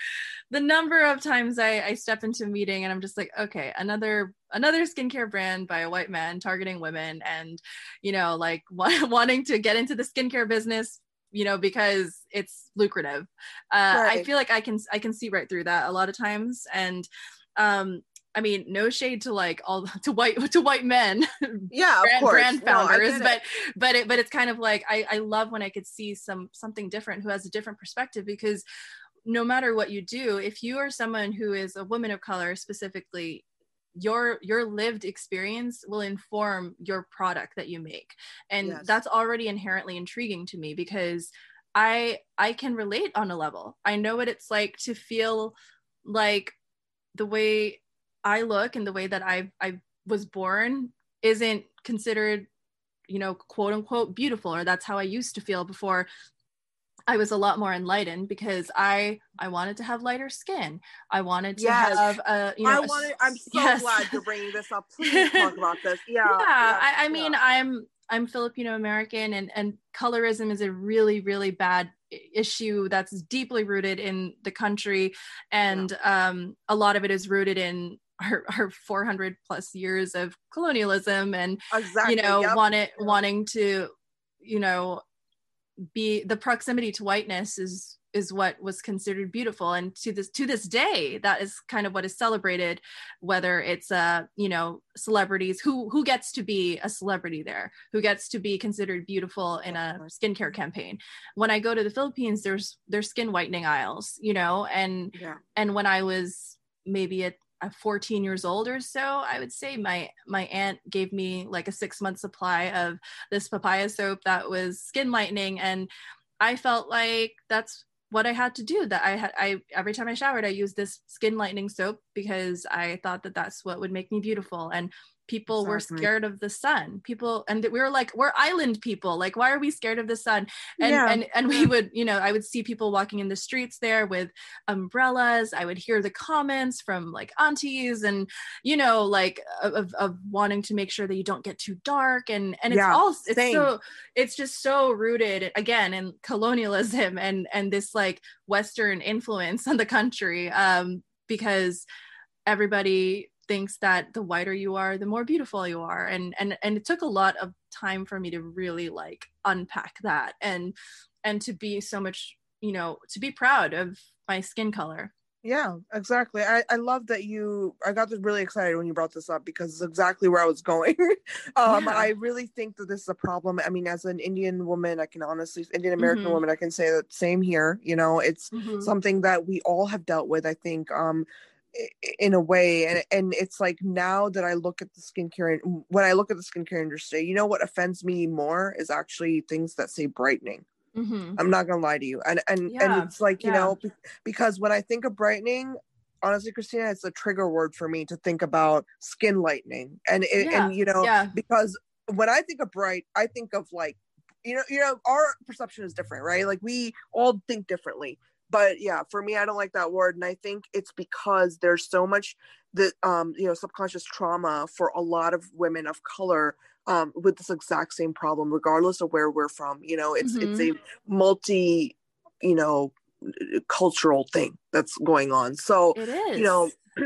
the number of times I, I step into a meeting and I'm just like, okay, another another skincare brand by a white man targeting women and you know, like wanting to get into the skincare business you know because it's lucrative uh, right. i feel like i can i can see right through that a lot of times and um I mean, no shade to like all to white to white men, yeah, brand, of course. brand founders, no, but but it but it's kind of like I I love when I could see some something different who has a different perspective because no matter what you do, if you are someone who is a woman of color specifically, your your lived experience will inform your product that you make, and yes. that's already inherently intriguing to me because I I can relate on a level. I know what it's like to feel like the way I look and the way that I I was born isn't considered, you know, quote unquote beautiful, or that's how I used to feel before I was a lot more enlightened because I I wanted to have lighter skin. I wanted to yes. have a you know. I wanted. I'm so yes. glad you're bringing this up. Please talk about this. Yeah. Yeah. yeah I, I mean, yeah. I'm I'm Filipino American, and and colorism is a really really bad issue that's deeply rooted in the country, and yeah. um, a lot of it is rooted in our, our 400 plus years of colonialism and exactly, you know yep. want it, wanting to you know be the proximity to whiteness is is what was considered beautiful. And to this to this day that is kind of what is celebrated whether it's uh you know celebrities who who gets to be a celebrity there? Who gets to be considered beautiful in a skincare campaign? When i go to the philippines there's there's skin whitening aisles you know? And yeah. and when i was maybe at 14 years old or so i would say my my aunt gave me like a six month supply of this papaya soap that was skin lightening and i felt like that's what i had to do that i had i every time i showered i used this skin lightening soap because i thought that that's what would make me beautiful and people exactly. were scared of the sun people and we were like we're island people like why are we scared of the sun and yeah. and and we would you know i would see people walking in the streets there with umbrellas i would hear the comments from like aunties and you know like of, of wanting to make sure that you don't get too dark and and it's yeah, all it's same. so it's just so rooted again in colonialism and and this like western influence on the country um because everybody thinks that the whiter you are the more beautiful you are and and and it took a lot of time for me to really like unpack that and and to be so much you know to be proud of my skin color yeah exactly I, I love that you i got really excited when you brought this up because it's exactly where i was going um yeah. i really think that this is a problem i mean as an indian woman i can honestly indian american mm-hmm. woman i can say that same here you know it's mm-hmm. something that we all have dealt with i think um in a way and and it's like now that i look at the skincare when i look at the skincare industry you know what offends me more is actually things that say brightening Mm-hmm. I'm not gonna lie to you, and and yeah. and it's like you yeah. know because when I think of brightening, honestly, Kristina, it's a trigger word for me to think about skin lightening, and it, yeah. and you know because when I think of bright, I think of like you know you know our perception is different, right? Like we all think differently. But yeah, for me, I don't like that word, and I think it's because there's so much the um you know subconscious trauma for a lot of women of color um, with this exact same problem, regardless of where we're from. You know, it's mm-hmm. it's a multi, you know, cultural thing that's going on. So you know,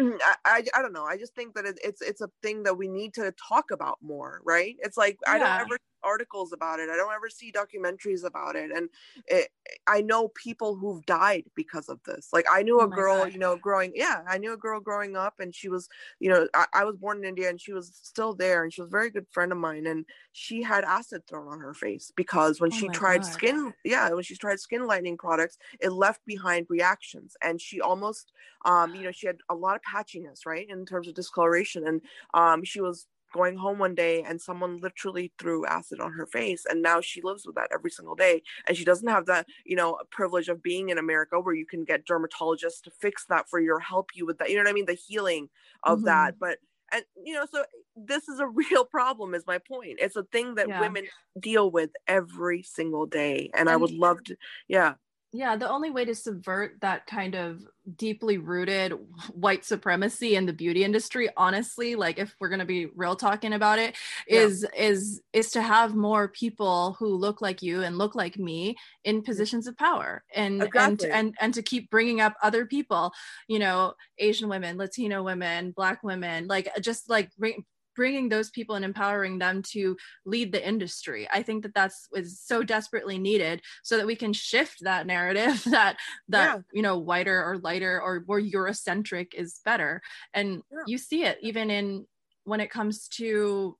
I, I, don't know. I just think that it, it's it's a thing that we need to talk about more, right? It's like yeah. I don't ever articles about it. I don't ever see documentaries about it, and it, I know people who've died because of this. Like I knew oh a girl, God. you know, growing. Yeah, I knew a girl growing up, and she was, you know, I, I was born in India, and she was still there, and she was a very good friend of mine, and she had acid thrown on her face because when oh she tried God. skin, yeah, when she tried skin lightening products, it left behind reactions, and she almost, um, you know, she had a lot of patchiness, right, in terms of discoloration. And um, she was going home one day and someone literally threw acid on her face and now she lives with that every single day and she doesn't have that you know privilege of being in america where you can get dermatologists to fix that for your help you with that you know what i mean the healing of mm-hmm. that but and you know so this is a real problem is my point it's a thing that yeah. women deal with every single day and, and i would love to yeah yeah the only way to subvert that kind of deeply rooted white supremacy in the beauty industry honestly like if we're going to be real talking about it is yeah. is is to have more people who look like you and look like me in mm. positions of power and exactly. and and and to keep bringing up other people you know asian women latino women black women like just like bring, bringing those people and empowering them to lead the industry i think that that's is so desperately needed so that we can shift that narrative that that yeah. you know whiter or lighter or more eurocentric is better and yeah. you see it even in when it comes to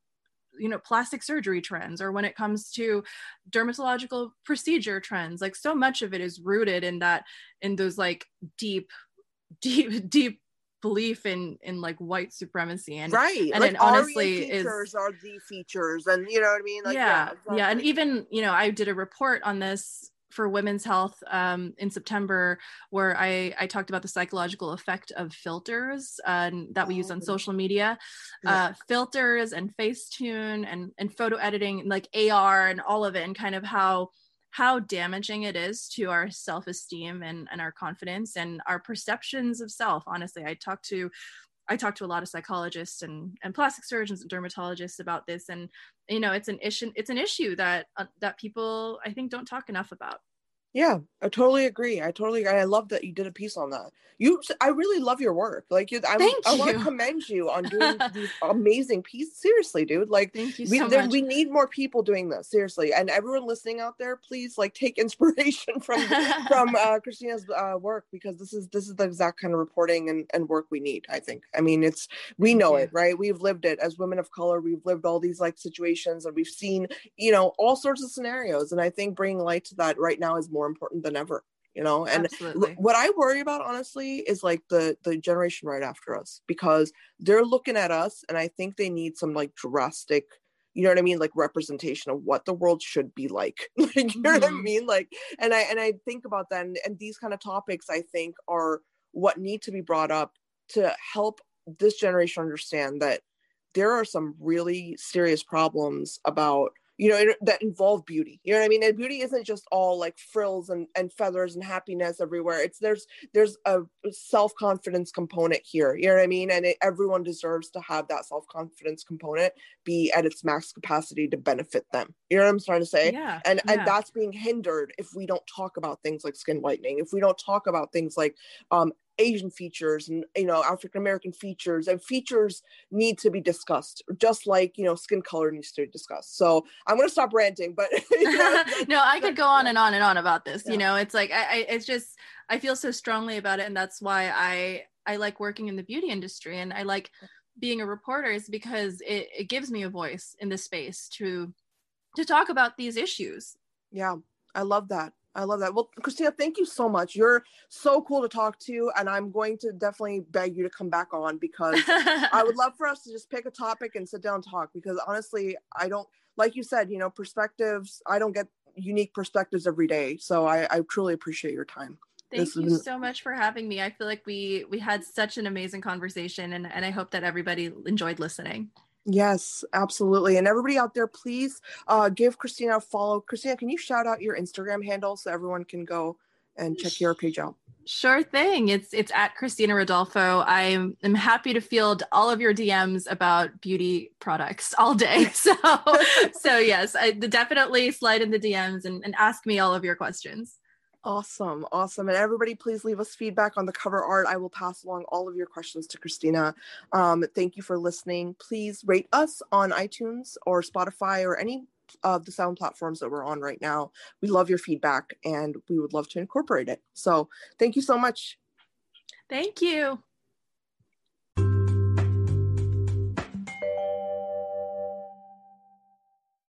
you know plastic surgery trends or when it comes to dermatological procedure trends like so much of it is rooted in that in those like deep deep deep belief in in like white supremacy and right and like it honestly features is are the features and you know what i mean like, yeah yeah, exactly. yeah and even you know i did a report on this for women's health um, in September, where I, I talked about the psychological effect of filters uh, that we use on oh. social media, yeah. uh, filters and Facetune and and photo editing, like AR and all of it, and kind of how how damaging it is to our self-esteem and, and our confidence and our perceptions of self. Honestly i talk to i talked to a lot of psychologists and, and plastic surgeons and dermatologists about this. And you know it's an issue it's an issue that uh, that people i think don't talk enough about yeah, I totally agree. I totally I love that you did a piece on that. You, I really love your work. Like, you, I, Thank I want to commend you on doing these amazing pieces. Seriously, dude. Like, Thank you we, so there, much. we need more people doing this. Seriously, and everyone listening out there, please like take inspiration from from uh, Kristina's uh, work because this is this is the exact kind of reporting and, and work we need. I think. I mean, it's we know it, right? We've lived it as women of color. We've lived all these like situations, and we've seen you know all sorts of scenarios. And I think bringing light to that right now is more more important than ever you know and Absolutely. what i worry about honestly is like the the generation right after us because they're looking at us and i think they need some like drastic you know what i mean like representation of what the world should be like like you mm-hmm. know what i mm-hmm. mean like and i and i think about that and, and these kind of topics i think are what need to be brought up to help this generation understand that there are some really serious problems about you know that involve beauty you know what i mean? And beauty isn't just all like frills and, and feathers and happiness everywhere. It's there's there's a self-confidence component here you know what i mean? And it, everyone deserves to have that self-confidence component be at its max capacity to benefit them you know what i'm trying to say? Yeah and yeah. and that's being hindered if we don't talk about things like skin whitening if we don't talk about things like um Asian features and you know African American features and features need to be discussed just like you know skin color needs to be discussed. So I'm gonna stop ranting, but you know, no, I could go on and on and on about this. Yeah. You know, it's like I, I it's just I feel so strongly about it, and that's why I I like working in the beauty industry and I like being a reporter is because it, it gives me a voice in this space to to talk about these issues. Yeah, I love that. I love that. Well, Kristina, thank you so much. You're so cool to talk to, and I'm going to definitely beg you to come back on because I would love for us to just pick a topic and sit down and talk. Because honestly, I don't, like you said, you know, perspectives. I don't get unique perspectives every day. So I, I truly appreciate your time. Thank this you been... so much for having me. I feel like we we had such an amazing conversation and, and I hope that everybody enjoyed listening. Yes, absolutely. And everybody out there, please uh, give Kristina a follow. Kristina, can you shout out your Instagram handle so everyone can go and check your page out? Sure thing. It's it's at Kristina Rodulfo. I'm happy to field all of your DMs about beauty products all day. So so yes, I definitely slide in the DMs and, and ask me all of your questions. Awesome, awesome. And everybody, please leave us feedback on the cover art. I will pass along all of your questions to Kristina. Um, thank you for listening. Please rate us on iTunes or Spotify or any of the sound platforms that we're on right now. We love your feedback and we would love to incorporate it. So thank you so much. Thank you.